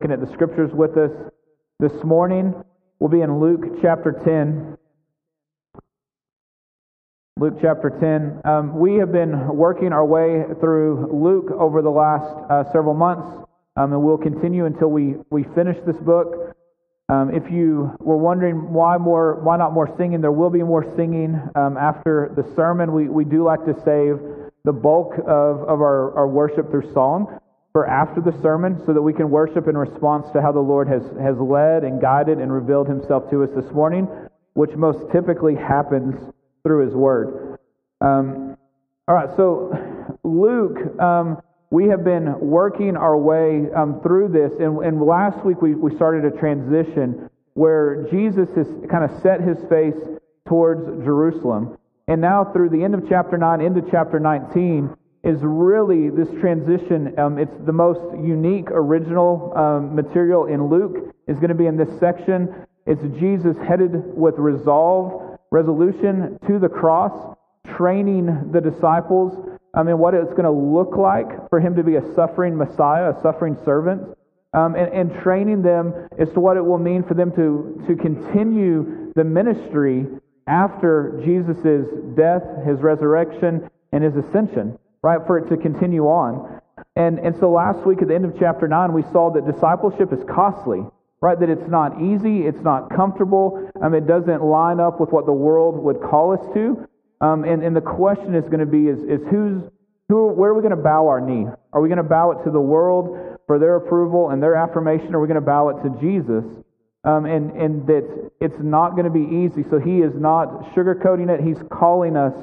looking at the scriptures with us this morning. We'll be in Luke chapter 10. Luke chapter 10. Um, we have been working our way through Luke over the last uh, several months, um, and we'll continue until we, we finish this book. Um, if you were wondering why more, why not more singing, there will be more singing um, after the sermon. We, we do like to save the bulk of, of our, our worship through song for after the sermon so that we can worship in response to how the Lord has, has led and guided and revealed himself to us this morning, which most typically happens through his word. Um, all right, so Luke, um, we have been working our way um, through this, and, and last week we, we started a transition where Jesus has kind of set his face towards Jerusalem. And now, through the end of chapter 9 into chapter 19, is really this transition. Um, it's the most unique original um, material in Luke, is going to be in this section. It's Jesus headed with resolve, resolution to the cross, training the disciples. I mean, what it's going to look like for him to be a suffering Messiah, a suffering servant, um, and, and training them as to what it will mean for them to, to continue the ministry after Jesus' death, his resurrection, and his ascension right, for it to continue on. And, and so last week at the end of chapter 9, we saw that discipleship is costly, right? That it's not easy, it's not comfortable, um, it doesn't line up with what the world would call us to. Um, and, and the question is going to be is, is who's, who, where are we going to bow our knee? Are we going to bow it to the world for their approval and their affirmation, or are we going to bow it to Jesus? Um, and, and that it's not going to be easy. So he is not sugarcoating it. He's calling us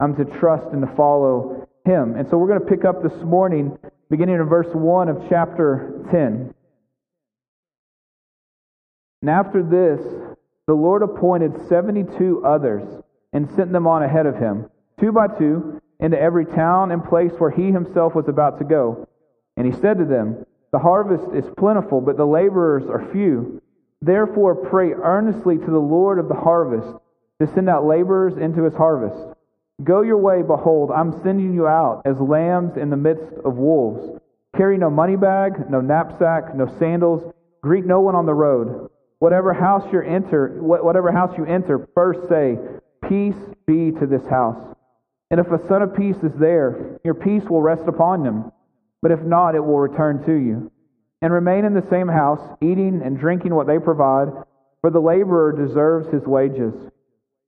um, to trust and to follow him. And so we're going to pick up this morning, beginning in verse 1 of chapter 10. And after this, the Lord appointed 72 others and sent them on ahead of him, two by two, into every town and place where he himself was about to go. And he said to them, The harvest is plentiful, but the laborers are few. Therefore, pray earnestly to the Lord of the harvest to send out laborers into his harvest. Go your way, behold, I'm sending you out as lambs in the midst of wolves. Carry no money bag, no knapsack, no sandals. Greet no one on the road. Whatever house you enter, whatever house you enter, first say, Peace be to this house. And if a son of peace is there, your peace will rest upon him. But if not, it will return to you. And remain in the same house, eating and drinking what they provide, for the laborer deserves his wages.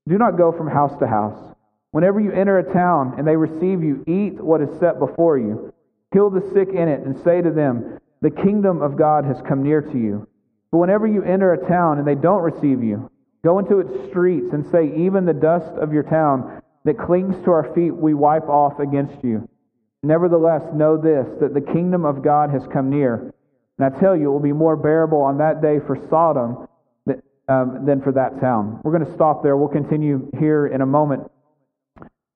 Do not go from house to house. Whenever you enter a town and they receive you, eat what is set before you. Heal the sick in it and say to them, The kingdom of God has come near to you. But whenever you enter a town and they don't receive you, go into its streets and say, Even the dust of your town that clings to our feet we wipe off against you. Nevertheless, know this, that the kingdom of God has come near. And I tell you, it will be more bearable on that day for Sodom than, um, than for that town. We're going to stop there. We'll continue here in a moment.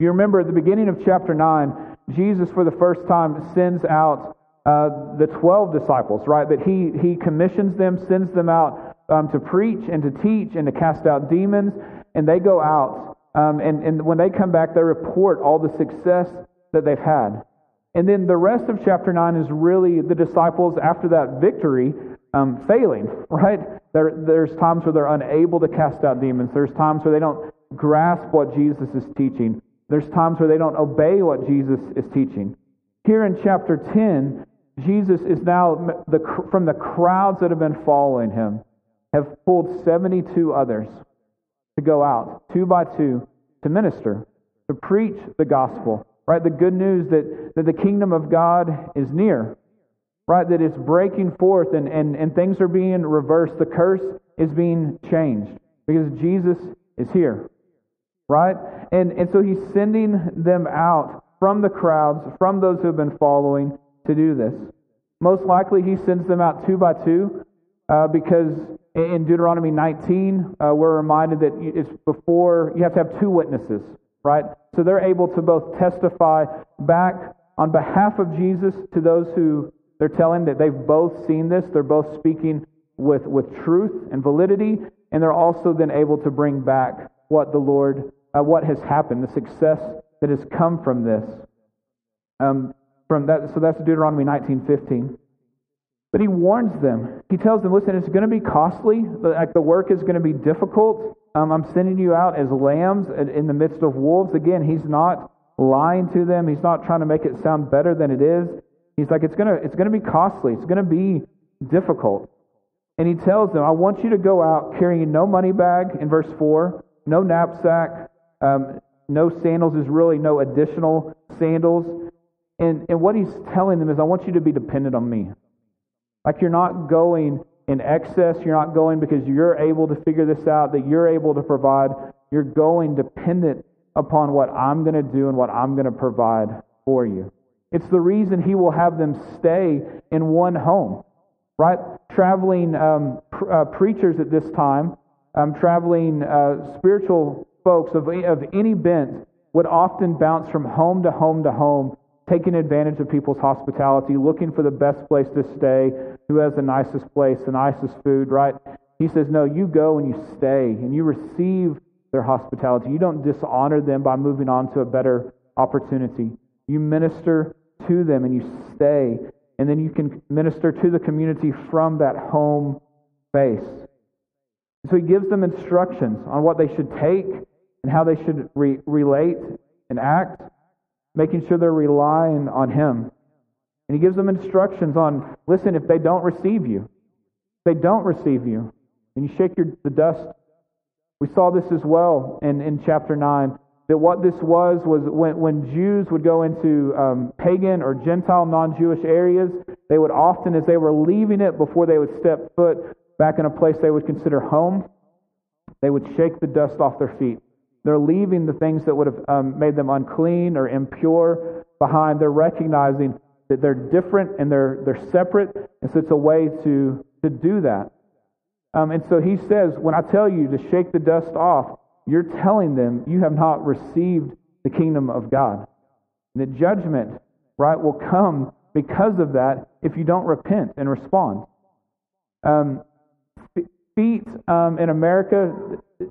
You remember at the beginning of chapter 9, Jesus, for the first time, sends out uh, the 12 disciples, right? That he, he commissions them, sends them out um, to preach and to teach and to cast out demons, and they go out. Um, and, and when they come back, they report all the success that they've had. And then the rest of chapter 9 is really the disciples, after that victory, um, failing, right? There, there's times where they're unable to cast out demons. There's times where they don't grasp what Jesus is teaching. There's times where they don't obey what Jesus is teaching. Here in chapter 10, Jesus is now, the, from the crowds that have been following him, have pulled 72 others to go out, two by two, to minister, to preach the gospel, right? The good news that, that the kingdom of God is near, right? That it's breaking forth and, and, and things are being reversed. The curse is being changed because Jesus is here right? And, and so he's sending them out from the crowds, from those who have been following to do this. Most likely he sends them out two by two uh, because in Deuteronomy 19, uh, we're reminded that it's before, you have to have two witnesses, right? So they're able to both testify back on behalf of Jesus to those who they're telling that they've both seen this. They're both speaking with, with truth and validity, and they're also then able to bring back what the Lord uh, what has happened, the success that has come from this. Um, from that, so that's Deuteronomy 19:15. But he warns them. He tells them, listen, it's going to be costly. Like the work is going to be difficult. Um, I'm sending you out as lambs in the midst of wolves. Again, he's not lying to them. He's not trying to make it sound better than it is. He's like, it's to, it's going to be costly. It's going to be difficult. And he tells them, I want you to go out carrying no money bag in verse 4, no knapsack, um, no sandals is really no additional sandals. And, and what he's telling them is, I want you to be dependent on me. Like you're not going in excess, you're not going because you're able to figure this out, that you're able to provide. You're going dependent upon what I'm going to do and what I'm going to provide for you. It's the reason he will have them stay in one home, right? Traveling um, pr- uh, preachers at this time, um, traveling uh, spiritual folks of, of any bent would often bounce from home to home to home taking advantage of people's hospitality, looking for the best place to stay, who has the nicest place, the nicest food, right? He says, No, you go and you stay and you receive their hospitality. You don't dishonor them by moving on to a better opportunity. You minister to them and you stay, and then you can minister to the community from that home base. So he gives them instructions on what they should take and how they should re- relate and act making sure they're relying on Him. And He gives them instructions on listen, if they don't receive you, if they don't receive you, and you shake your, the dust. We saw this as well in, in chapter 9 that what this was was when, when Jews would go into um, pagan or Gentile non Jewish areas, they would often, as they were leaving it before they would step foot back in a place they would consider home, they would shake the dust off their feet. They're leaving the things that would have um, made them unclean or impure behind. They're recognizing that they're different and they're, they're separate. And so it's a way to, to do that. Um, and so he says, when I tell you to shake the dust off, you're telling them you have not received the kingdom of God. And the judgment, right, will come because of that if you don't repent and respond. Um, feet um, in America,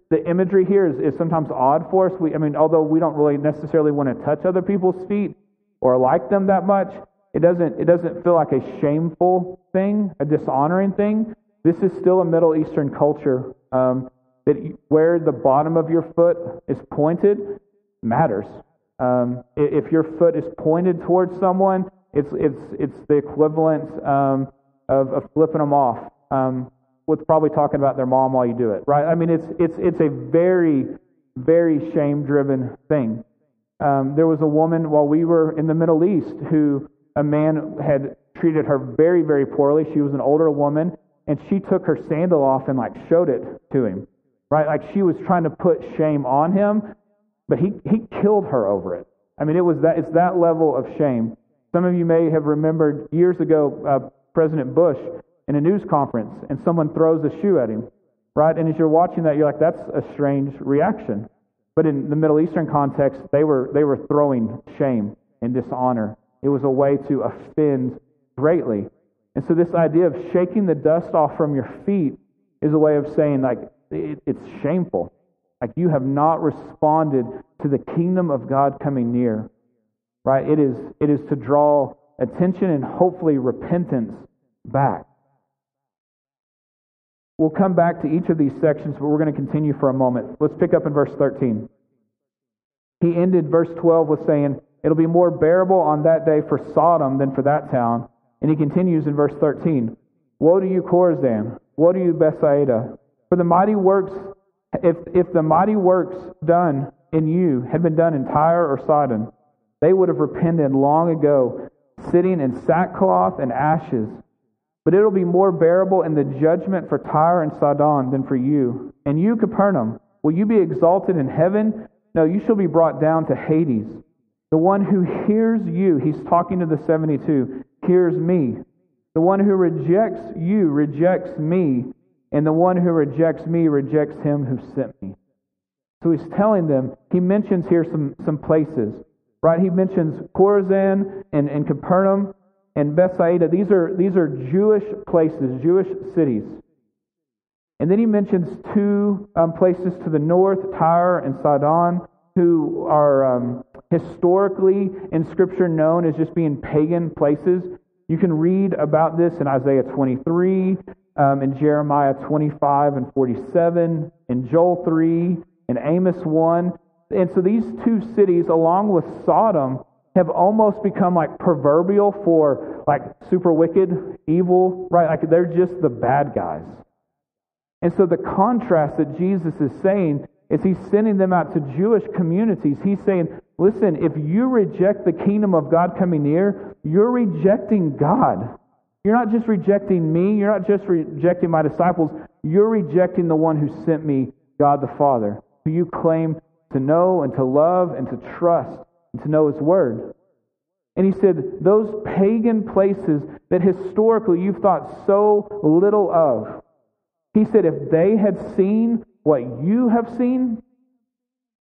the imagery here is, is sometimes odd for us. We, I mean, although we don't really necessarily want to touch other people's feet or like them that much, it doesn't, it doesn't feel like a shameful thing, a dishonoring thing. This is still a Middle Eastern culture um, that where the bottom of your foot is pointed matters. Um, if your foot is pointed towards someone, it's, it's, it's the equivalent um, of, of flipping them off. Um, with probably talking about their mom while you do it, right? I mean, it's it's it's a very very shame driven thing. Um, there was a woman while we were in the Middle East who a man had treated her very very poorly. She was an older woman, and she took her sandal off and like showed it to him, right? Like she was trying to put shame on him, but he he killed her over it. I mean, it was that it's that level of shame. Some of you may have remembered years ago, uh, President Bush in a news conference and someone throws a shoe at him, right? And as you're watching that, you're like, that's a strange reaction. But in the Middle Eastern context, they were, they were throwing shame and dishonor. It was a way to offend greatly. And so, this idea of shaking the dust off from your feet is a way of saying, like, it, it's shameful. Like, you have not responded to the kingdom of God coming near, right? It is, it is to draw attention and hopefully repentance back. We'll come back to each of these sections, but we're going to continue for a moment. Let's pick up in verse 13. He ended verse 12 with saying, It'll be more bearable on that day for Sodom than for that town. And he continues in verse 13 Woe to you, Chorazin! Woe to you, Bethsaida! For the mighty works, if, if the mighty works done in you had been done in Tyre or Sidon, they would have repented long ago, sitting in sackcloth and ashes. But it'll be more bearable in the judgment for Tyre and Sidon than for you. And you, Capernaum, will you be exalted in heaven? No, you shall be brought down to Hades. The one who hears you, he's talking to the 72, hears me. The one who rejects you rejects me, and the one who rejects me rejects him who sent me. So he's telling them, he mentions here some, some places, right? He mentions Chorazin and, and Capernaum and Bethsaida. These are, these are Jewish places, Jewish cities. And then he mentions two um, places to the north, Tyre and Sidon, who are um, historically in Scripture known as just being pagan places. You can read about this in Isaiah 23, um, in Jeremiah 25 and 47, in Joel 3, in Amos 1. And so these two cities, along with Sodom, have almost become like proverbial for like super wicked, evil, right? Like they're just the bad guys. And so the contrast that Jesus is saying is he's sending them out to Jewish communities. He's saying, listen, if you reject the kingdom of God coming near, you're rejecting God. You're not just rejecting me, you're not just rejecting my disciples, you're rejecting the one who sent me, God the Father, who you claim to know and to love and to trust to know his word. And he said, those pagan places that historically you've thought so little of, he said, if they had seen what you have seen,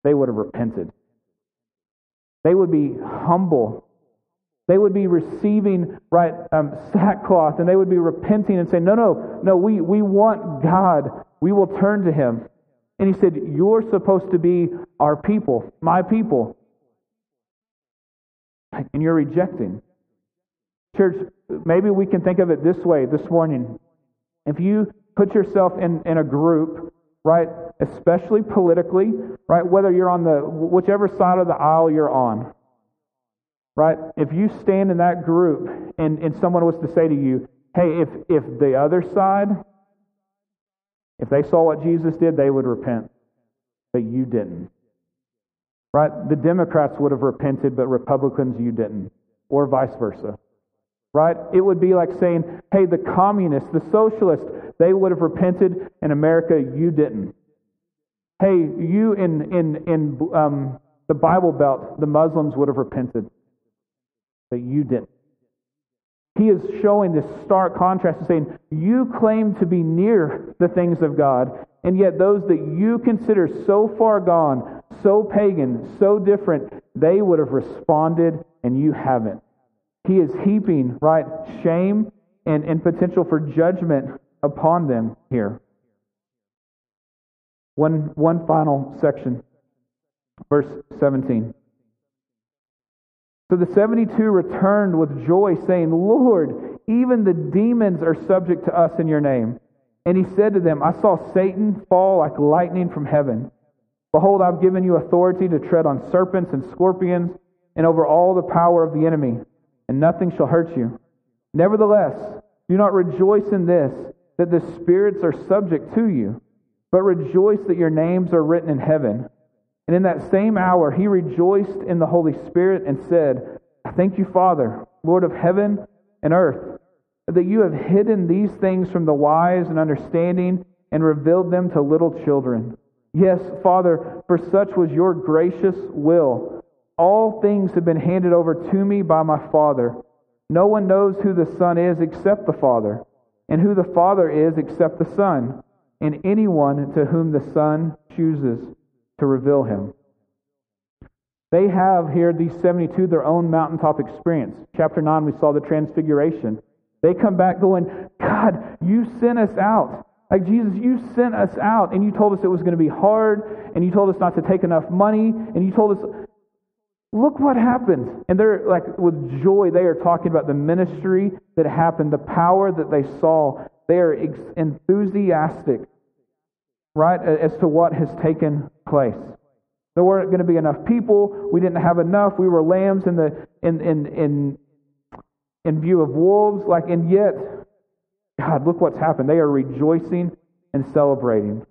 they would have repented. They would be humble. They would be receiving right um, sackcloth, and they would be repenting and saying, "No, no, no. We we want God. We will turn to Him." And He said, "You're supposed to be our people, my people, and you're rejecting." Church, maybe we can think of it this way this morning. If you put yourself in, in a group right? Especially politically, right? Whether you're on the whichever side of the aisle you're on, right? If you stand in that group and, and someone was to say to you, hey, if, if the other side, if they saw what Jesus did, they would repent, but you didn't. Right? The Democrats would have repented, but Republicans, you didn't, or vice versa. Right? It would be like saying, hey, the communists, the socialists, they would have repented. In America, you didn't. Hey, you in, in, in um, the Bible Belt, the Muslims would have repented, but you didn't. He is showing this stark contrast and saying, You claim to be near the things of God, and yet those that you consider so far gone, so pagan, so different, they would have responded, and you haven't. He is heaping, right, shame and, and potential for judgment upon them here. One, one final section, verse 17. So the 72 returned with joy, saying, Lord, even the demons are subject to us in your name. And he said to them, I saw Satan fall like lightning from heaven. Behold, I've given you authority to tread on serpents and scorpions and over all the power of the enemy, and nothing shall hurt you. Nevertheless, do not rejoice in this that the spirits are subject to you, but rejoice that your names are written in heaven. And in that same hour he rejoiced in the Holy Spirit and said, I thank you, Father, Lord of heaven and earth, that you have hidden these things from the wise and understanding and revealed them to little children. Yes, Father, for such was your gracious will. All things have been handed over to me by my Father. No one knows who the Son is except the Father and who the Father is except the Son, and anyone to whom the Son chooses to reveal him. They have here, these 72, their own mountaintop experience. Chapter 9, we saw the transfiguration. They come back going, God, you sent us out. Like, Jesus, you sent us out, and you told us it was going to be hard, and you told us not to take enough money, and you told us look what happened. And they're like, with joy, they are talking about the ministry that happened, the power that they saw. They are enthusiastic, right, as to what has taken place. There weren't going to be enough people. We didn't have enough. We were lambs in the in in in in view of wolves. Like, and yet, God, look what's happened. They are rejoicing and celebrating.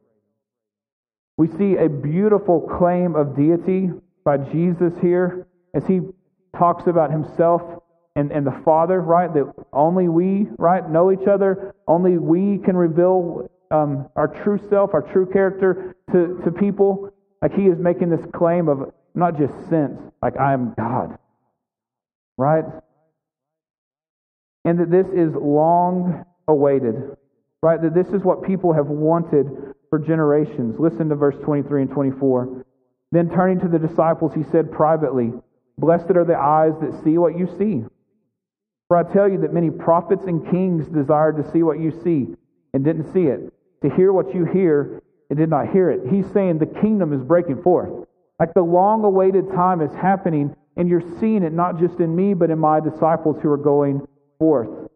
We see a beautiful claim of deity by Jesus here as he talks about himself and, and the Father, right? That only we, right, know each other. Only we can reveal um, our true self, our true character to, to people. Like he is making this claim of not just sense, like I am God, right? And that this is long awaited, right? That this is what people have wanted for generations. Listen to verse 23 and 24. Then turning to the disciples, he said privately, Blessed are the eyes that see what you see. For I tell you that many prophets and kings desired to see what you see and didn't see it, to hear what you hear and did not hear it. He's saying the kingdom is breaking forth. Like the long awaited time is happening, and you're seeing it not just in me, but in my disciples who are going forth.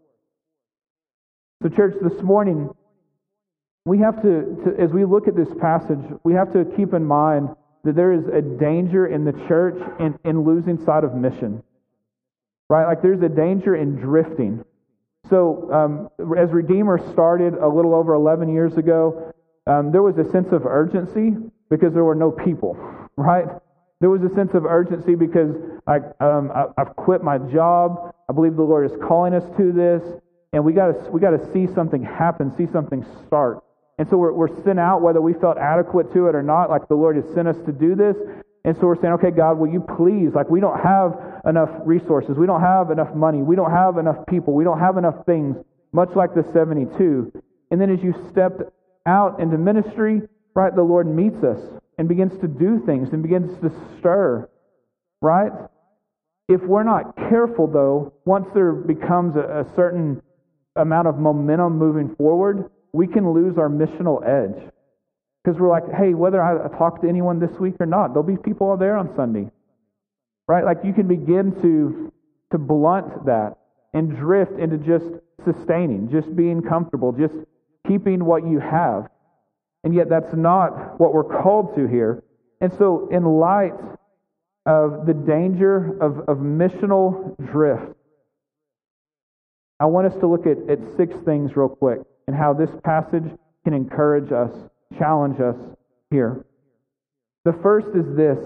So, church, this morning, we have to, to, as we look at this passage, we have to keep in mind that there is a danger in the church in, in losing sight of mission. Right? Like there's a danger in drifting. So, um, as Redeemer started a little over 11 years ago, um, there was a sense of urgency because there were no people, right? There was a sense of urgency because I, um, I, have quit my job. I believe the Lord is calling us to this, and we got to we got to see something happen, see something start. And so we're, we're sent out, whether we felt adequate to it or not, like the Lord has sent us to do this. And so we're saying, okay, God, will you please? Like, we don't have enough resources. We don't have enough money. We don't have enough people. We don't have enough things, much like the 72. And then as you stepped out into ministry, right, the Lord meets us and begins to do things and begins to stir, right? If we're not careful, though, once there becomes a, a certain amount of momentum moving forward, we can lose our missional edge. Because we're like, hey, whether I talk to anyone this week or not, there'll be people there on Sunday. Right? Like you can begin to, to blunt that and drift into just sustaining, just being comfortable, just keeping what you have. And yet that's not what we're called to here. And so, in light of the danger of, of missional drift, I want us to look at, at six things real quick and how this passage can encourage us, challenge us here. The first is this.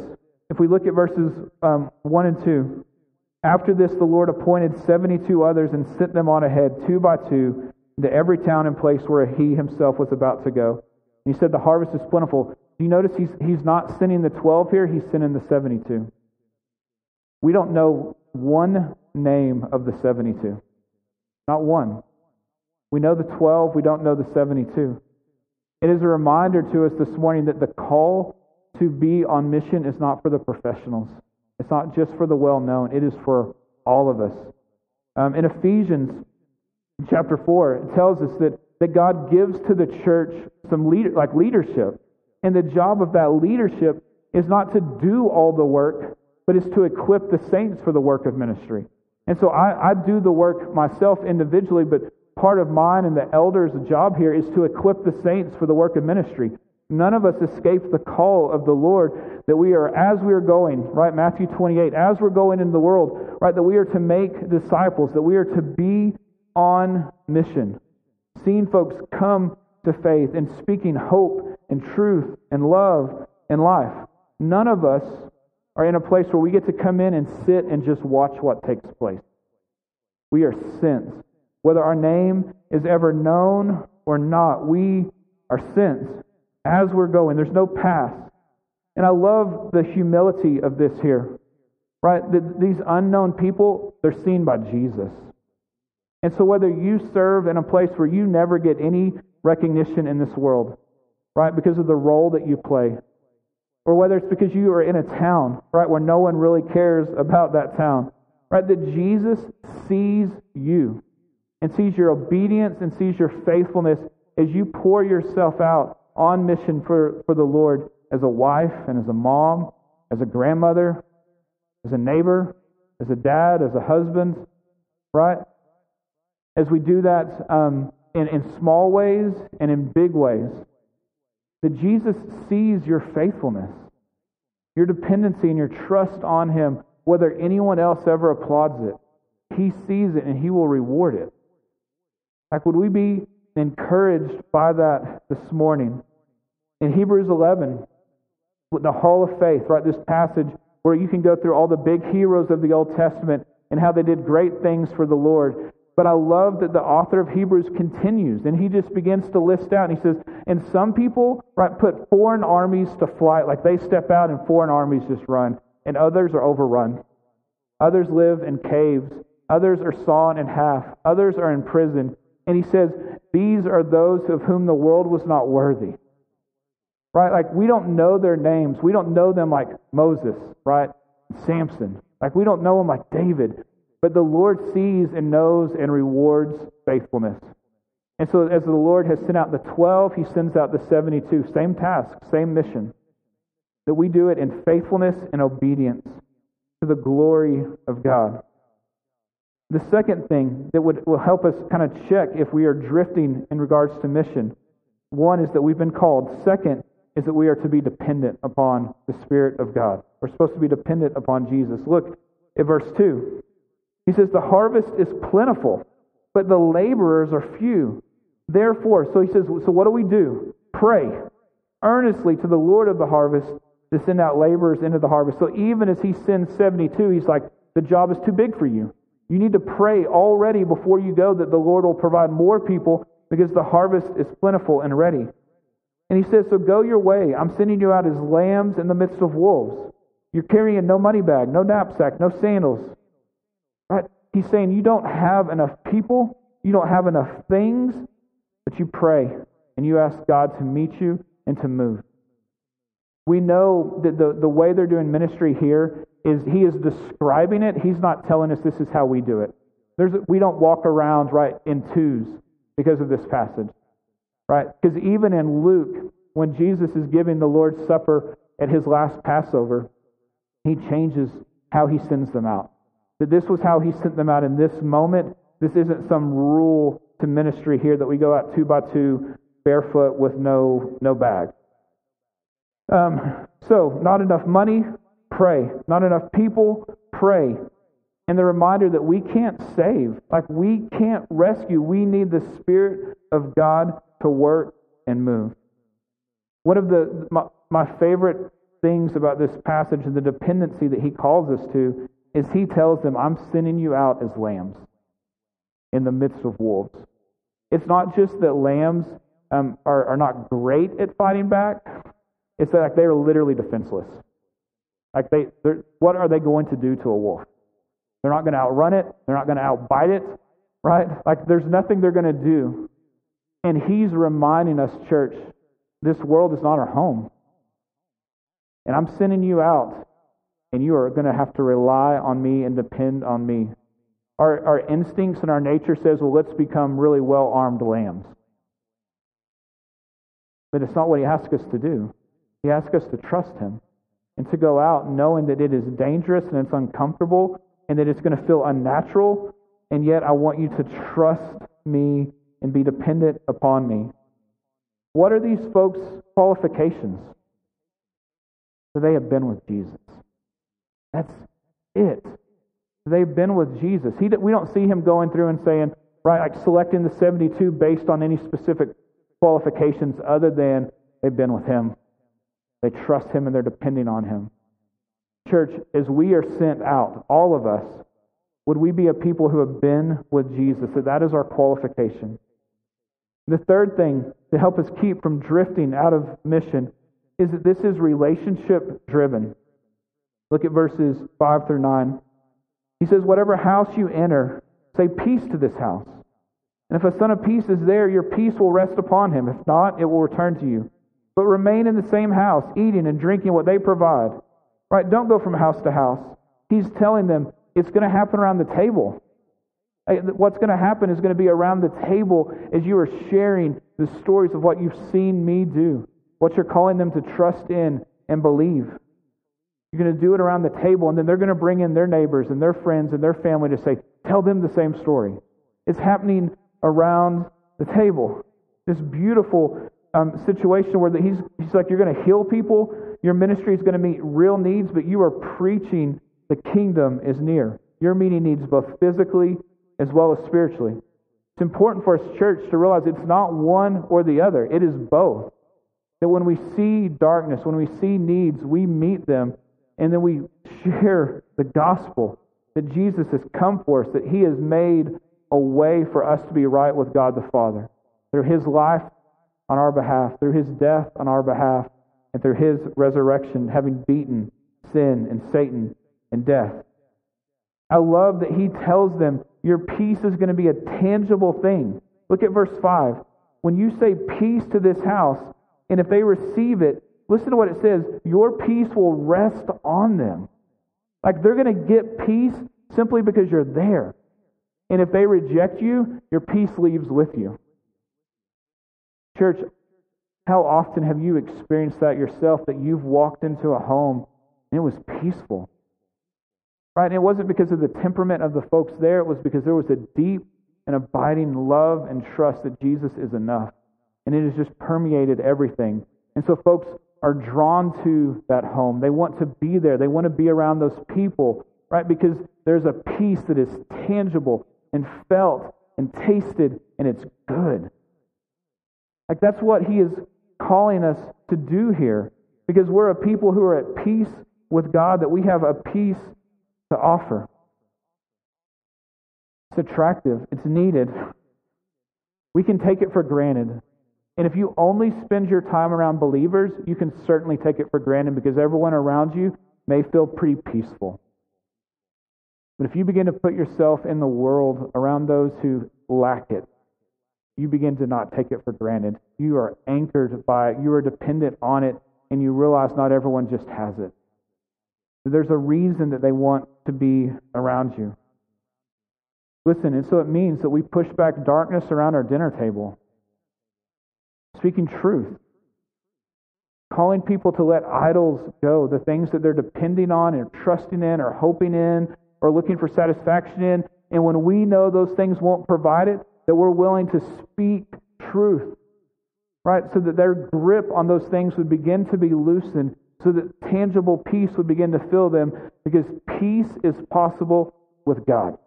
If we look at verses um, 1 and 2, after this, the Lord appointed 72 others and sent them on ahead, two by two, into every town and place where he himself was about to go. And he said, The harvest is plentiful. Do you notice he's, he's not sending the 12 here, he's sending the 72. We don't know one name of the 72. Not one. We know the 12, we don't know the 72. It is a reminder to us this morning that the call to be on mission is not for the professionals. It's not just for the well known, it is for all of us. Um, in Ephesians chapter 4, it tells us that, that God gives to the church some leader, like leadership. And the job of that leadership is not to do all the work, but is to equip the saints for the work of ministry. And so I, I do the work myself individually, but part of mine and the elders' job here is to equip the saints for the work of ministry. None of us escape the call of the Lord that we are, as we are going, right? Matthew 28, as we're going in the world, right? That we are to make disciples, that we are to be on mission, seeing folks come to faith and speaking hope and truth and love and life. None of us are in a place where we get to come in and sit and just watch what takes place. We are sent whether our name is ever known or not, we are sent as we're going. There's no past. And I love the humility of this here. Right? These unknown people, they're seen by Jesus. And so whether you serve in a place where you never get any recognition in this world, right, because of the role that you play, or whether it's because you are in a town, right, where no one really cares about that town, right, that Jesus sees you and sees your obedience and sees your faithfulness as you pour yourself out on mission for, for the Lord as a wife and as a mom, as a grandmother, as a neighbor, as a dad, as a husband, right? As we do that um, in, in small ways and in big ways, that Jesus sees your faithfulness, your dependency, and your trust on Him, whether anyone else ever applauds it. He sees it and He will reward it. Like, would we be encouraged by that this morning? In Hebrews 11, with the Hall of Faith, right, this passage where you can go through all the big heroes of the Old Testament and how they did great things for the Lord. But I love that the author of Hebrews continues and he just begins to list out and he says, and some people, right, put foreign armies to flight, like they step out and foreign armies just run, and others are overrun. Others live in caves. Others are sawn in half. Others are in prison. And he says, These are those of whom the world was not worthy. Right? Like, we don't know their names. We don't know them like Moses, right? Samson. Like, we don't know them like David. But the Lord sees and knows and rewards faithfulness. And so, as the Lord has sent out the 12, he sends out the 72. Same task, same mission. That we do it in faithfulness and obedience to the glory of God. The second thing that would, will help us kind of check if we are drifting in regards to mission one is that we've been called. Second is that we are to be dependent upon the Spirit of God. We're supposed to be dependent upon Jesus. Look at verse 2. He says, The harvest is plentiful, but the laborers are few. Therefore, so he says, So what do we do? Pray earnestly to the Lord of the harvest to send out laborers into the harvest. So even as he sends 72, he's like, The job is too big for you. You need to pray already before you go that the Lord will provide more people because the harvest is plentiful and ready. And he says, So go your way. I'm sending you out as lambs in the midst of wolves. You're carrying no money bag, no knapsack, no sandals. He's saying you don't have enough people, you don't have enough things, but you pray and you ask God to meet you and to move. We know that the, the way they're doing ministry here is he is describing it. He's not telling us this is how we do it. There's, we don't walk around right in twos because of this passage, right? Because even in Luke, when Jesus is giving the Lord's Supper at his last Passover, he changes how he sends them out. That this was how he sent them out in this moment. This isn't some rule to ministry here that we go out two by two barefoot with no no bag. Um, so, not enough money, pray. Not enough people, pray. And the reminder that we can't save, like we can't rescue. We need the Spirit of God to work and move. One of the my, my favorite things about this passage and the dependency that he calls us to is he tells them, I'm sending you out as lambs in the midst of wolves. It's not just that lambs um, are, are not great at fighting back, it's that like, they are literally defenseless. Like they, what are they going to do to a wolf? They're not going to outrun it. They're not going to outbite it, right? Like there's nothing they're going to do. And he's reminding us, church, this world is not our home. And I'm sending you out, and you are going to have to rely on me and depend on me. Our, our instincts and our nature says, well, let's become really well armed lambs. But it's not what he asks us to do. He asks us to trust him and to go out knowing that it is dangerous and it's uncomfortable and that it's going to feel unnatural, and yet I want you to trust me and be dependent upon me. What are these folks' qualifications? So they have been with Jesus. That's it. They've been with Jesus. He, we don't see him going through and saying, right, like selecting the 72 based on any specific qualifications other than they've been with him. They trust Him and they're depending on Him. Church, as we are sent out, all of us, would we be a people who have been with Jesus? That that is our qualification. The third thing to help us keep from drifting out of mission is that this is relationship driven. Look at verses 5 through 9. He says, Whatever house you enter, say peace to this house. And if a son of peace is there, your peace will rest upon him. If not, it will return to you but remain in the same house, eating and drinking what they provide. Right? Don't go from house to house. He's telling them it's going to happen around the table. What's going to happen is going to be around the table as you are sharing the stories of what you've seen me do, what you're calling them to trust in and believe. You're going to do it around the table, and then they're going to bring in their neighbors and their friends and their family to say, Tell them the same story. It's happening around the table. This beautiful um, situation where he's, he's like, You're going to heal people, your ministry is going to meet real needs, but you are preaching the kingdom is near. You're meeting needs both physically as well as spiritually. It's important for us, church, to realize it's not one or the other, it is both. That when we see darkness, when we see needs, we meet them and then we share the gospel that Jesus has come for us, that he has made a way for us to be right with God the Father. Through his life, on our behalf, through his death on our behalf, and through his resurrection, having beaten sin and Satan and death. I love that he tells them your peace is going to be a tangible thing. Look at verse 5. When you say peace to this house, and if they receive it, listen to what it says your peace will rest on them. Like they're going to get peace simply because you're there. And if they reject you, your peace leaves with you. Church, how often have you experienced that yourself that you've walked into a home and it was peaceful? Right? And it wasn't because of the temperament of the folks there, it was because there was a deep and abiding love and trust that Jesus is enough. And it has just permeated everything. And so folks are drawn to that home. They want to be there. They want to be around those people, right? Because there's a peace that is tangible and felt and tasted, and it's good. Like that's what he is calling us to do here. Because we're a people who are at peace with God, that we have a peace to offer. It's attractive, it's needed. We can take it for granted. And if you only spend your time around believers, you can certainly take it for granted because everyone around you may feel pretty peaceful. But if you begin to put yourself in the world around those who lack it, you begin to not take it for granted. You are anchored by it, you are dependent on it, and you realize not everyone just has it. There's a reason that they want to be around you. Listen, and so it means that we push back darkness around our dinner table, speaking truth, calling people to let idols go, the things that they're depending on and trusting in or hoping in or looking for satisfaction in. And when we know those things won't provide it, that we're willing to speak truth, right? So that their grip on those things would begin to be loosened, so that tangible peace would begin to fill them, because peace is possible with God.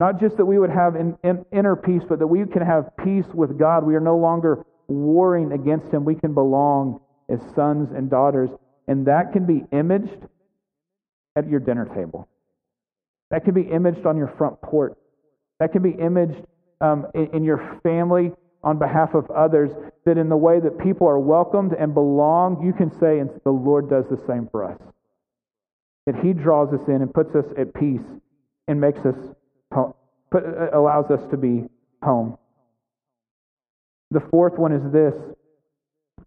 Not just that we would have in, in, inner peace, but that we can have peace with God. We are no longer warring against Him. We can belong as sons and daughters. And that can be imaged at your dinner table. That can be imaged on your front porch. That can be imaged um, in, in your family on behalf of others. That in the way that people are welcomed and belong, you can say, and the Lord does the same for us. That He draws us in and puts us at peace and makes us put, uh, allows us to be home. The fourth one is this: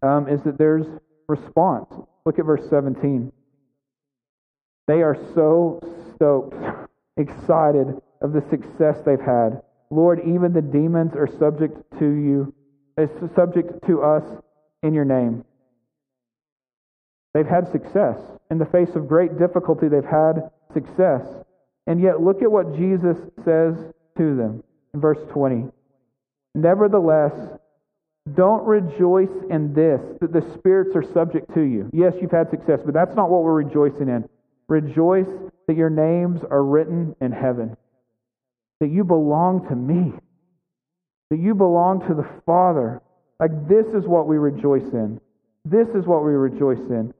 um, is that there's response. Look at verse 17. They are so stoked, excited of the success they've had. Lord, even the demons are subject to you, is subject to us in your name. They've had success. In the face of great difficulty, they've had success. And yet, look at what Jesus says to them in verse 20. Nevertheless, don't rejoice in this, that the spirits are subject to you. Yes, you've had success, but that's not what we're rejoicing in. Rejoice that your names are written in heaven, that you belong to me, that you belong to the Father. Like, this is what we rejoice in. This is what we rejoice in.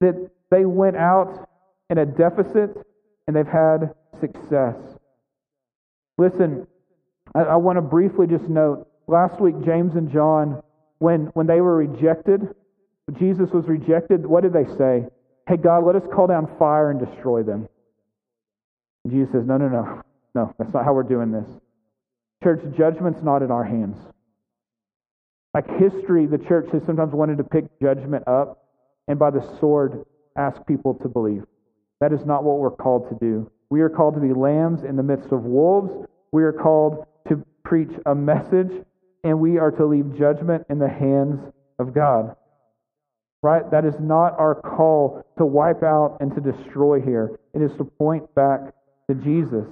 That they went out in a deficit and they've had success. Listen, I, I want to briefly just note last week, James and John, when, when they were rejected, Jesus was rejected, what did they say? Hey, God, let us call down fire and destroy them. And Jesus says, No, no, no. No, that's not how we're doing this. Church, judgment's not in our hands. Like history, the church has sometimes wanted to pick judgment up and by the sword ask people to believe. That is not what we're called to do. We are called to be lambs in the midst of wolves. We are called to preach a message, and we are to leave judgment in the hands of God. Right? That is not our call to wipe out and to destroy here. It is to point back to Jesus.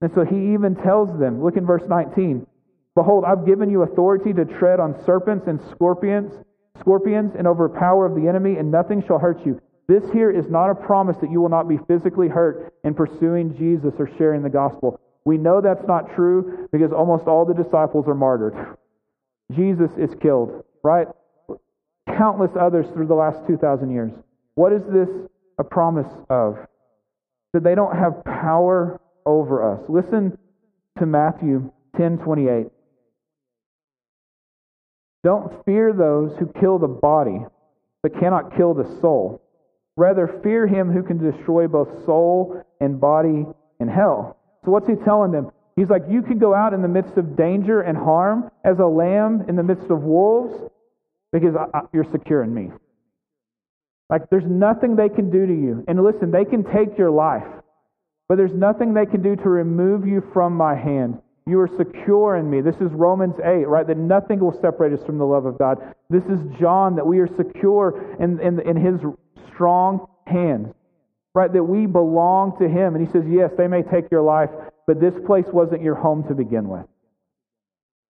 And so he even tells them, look in verse 19. Behold, I've given you authority to tread on serpents and scorpions, scorpions and over power of the enemy, and nothing shall hurt you. This here is not a promise that you will not be physically hurt in pursuing Jesus or sharing the gospel. We know that's not true because almost all the disciples are martyred. Jesus is killed, right? Countless others through the last 2,000 years. What is this a promise of? That they don't have power over us. Listen to Matthew 10:28. Don't fear those who kill the body, but cannot kill the soul. Rather, fear him who can destroy both soul and body in hell. So, what's he telling them? He's like, You can go out in the midst of danger and harm as a lamb in the midst of wolves because I, I, you're secure in me. Like, there's nothing they can do to you. And listen, they can take your life, but there's nothing they can do to remove you from my hand. You are secure in me. This is Romans 8, right? That nothing will separate us from the love of God. This is John, that we are secure in, in, in his strong hands. right? That we belong to Him. And He says, Yes, they may take your life, but this place wasn't your home to begin with.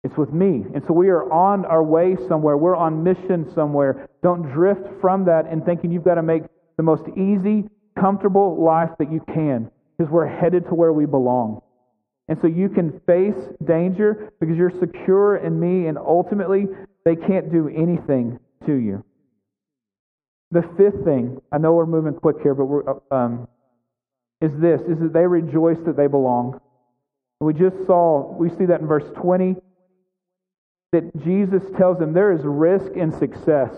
It's with me. And so we are on our way somewhere. We're on mission somewhere. Don't drift from that and thinking you've got to make the most easy, comfortable life that you can because we're headed to where we belong. And so you can face danger because you're secure in me, and ultimately, they can't do anything to you. The fifth thing, I know we're moving quick here, but we're, um, is this, is that they rejoice that they belong. We just saw, we see that in verse 20, that Jesus tells them there is risk in success.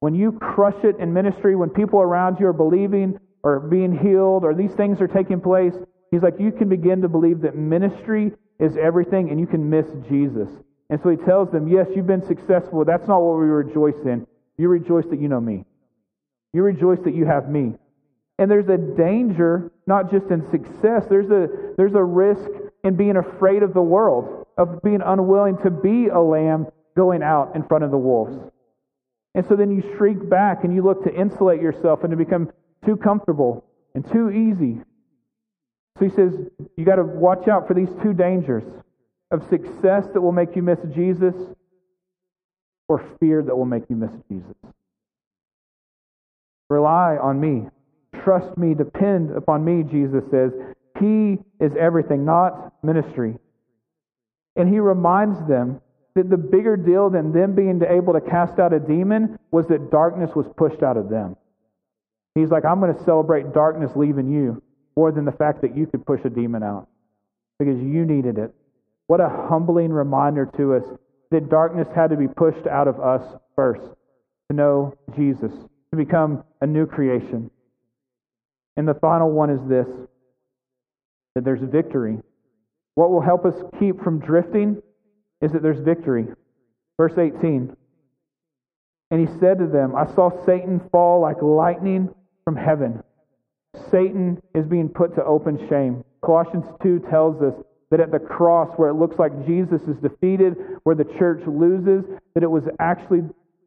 When you crush it in ministry, when people around you are believing or being healed or these things are taking place, he's like, you can begin to believe that ministry is everything and you can miss Jesus. And so he tells them, yes, you've been successful. That's not what we rejoice in. You rejoice that you know me. You rejoice that you have me. And there's a danger, not just in success, there's a, there's a risk in being afraid of the world, of being unwilling to be a lamb going out in front of the wolves. And so then you shrink back and you look to insulate yourself and to become too comfortable and too easy. So he says, you got to watch out for these two dangers of success that will make you miss Jesus or fear that will make you miss Jesus. Rely on me. Trust me. Depend upon me, Jesus says. He is everything, not ministry. And he reminds them that the bigger deal than them being able to cast out a demon was that darkness was pushed out of them. He's like, I'm going to celebrate darkness leaving you more than the fact that you could push a demon out because you needed it. What a humbling reminder to us that darkness had to be pushed out of us first to know Jesus, to become a new creation. And the final one is this that there's victory. What will help us keep from drifting is that there's victory. Verse 18. And he said to them, I saw Satan fall like lightning from heaven. Satan is being put to open shame. Colossians 2 tells us that at the cross, where it looks like Jesus is defeated, where the church loses, that it was actually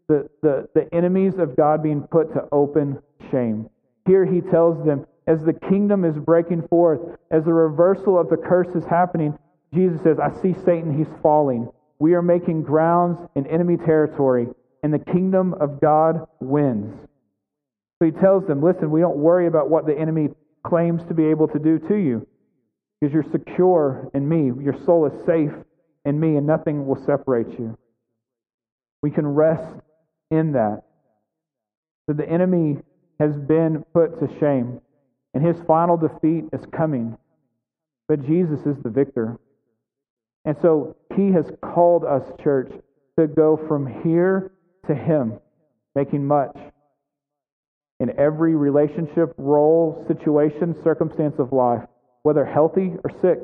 the, the, the enemies of God being put to open shame. Here he tells them, as the kingdom is breaking forth, as the reversal of the curse is happening, Jesus says, I see Satan, he's falling. We are making grounds in enemy territory, and the kingdom of God wins. So he tells them, listen, we don't worry about what the enemy claims to be able to do to you because you're secure in me. Your soul is safe in me, and nothing will separate you. We can rest in that. That the enemy has been put to shame, and his final defeat is coming. But Jesus is the victor. And so he has called us, church, to go from here to him, making much in every relationship, role, situation, circumstance of life, whether healthy or sick,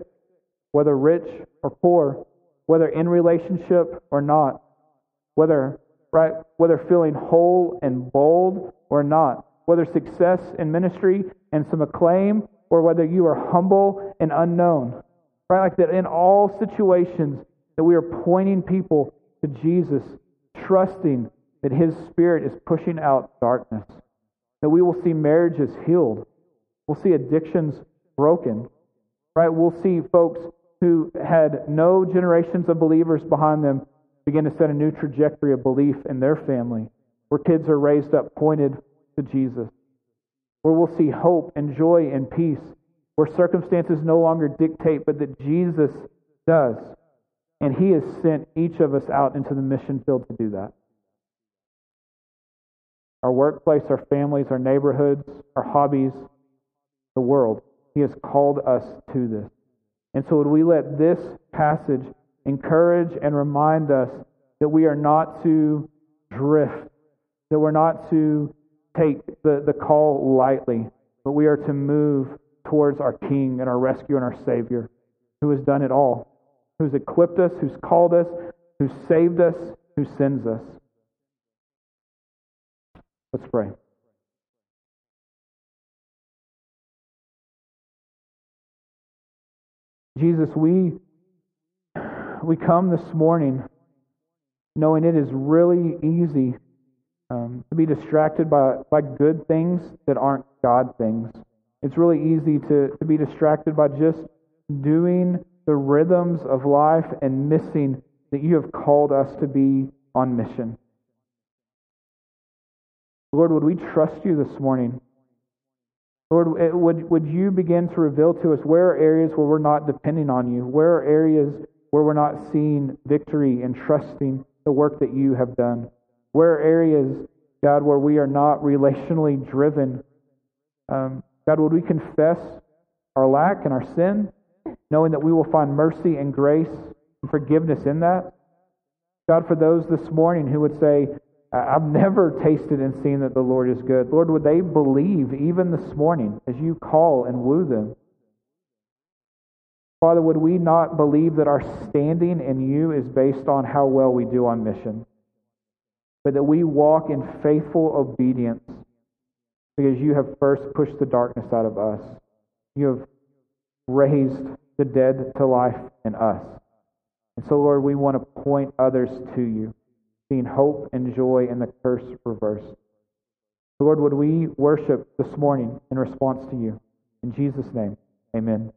whether rich or poor, whether in relationship or not, whether right, whether feeling whole and bold or not, whether success in ministry and some acclaim, or whether you are humble and unknown. Right? Like that in all situations that we are pointing people to Jesus, trusting that his spirit is pushing out darkness. That we will see marriages healed. We'll see addictions broken. Right? We'll see folks who had no generations of believers behind them begin to set a new trajectory of belief in their family, where kids are raised up pointed to Jesus, where we'll see hope and joy and peace, where circumstances no longer dictate, but that Jesus does. And He has sent each of us out into the mission field to do that. Our workplace, our families, our neighborhoods, our hobbies, the world. He has called us to this. And so, would we let this passage encourage and remind us that we are not to drift, that we're not to take the, the call lightly, but we are to move towards our King and our rescue and our Savior, who has done it all, who's equipped us, who's called us, who saved us, who sends us. Let's pray. Jesus, we we come this morning knowing it is really easy um, to be distracted by, by good things that aren't God things. It's really easy to, to be distracted by just doing the rhythms of life and missing that you have called us to be on mission. Lord, would we trust you this morning? Lord, would, would you begin to reveal to us where are areas where we're not depending on you? Where are areas where we're not seeing victory and trusting the work that you have done? Where are areas, God, where we are not relationally driven? Um, God, would we confess our lack and our sin, knowing that we will find mercy and grace and forgiveness in that? God, for those this morning who would say, I've never tasted and seen that the Lord is good. Lord, would they believe even this morning as you call and woo them? Father, would we not believe that our standing in you is based on how well we do on mission, but that we walk in faithful obedience because you have first pushed the darkness out of us? You have raised the dead to life in us. And so, Lord, we want to point others to you seeing hope and joy in the curse reversed. Lord, would we worship this morning in response to you? In Jesus' name, amen.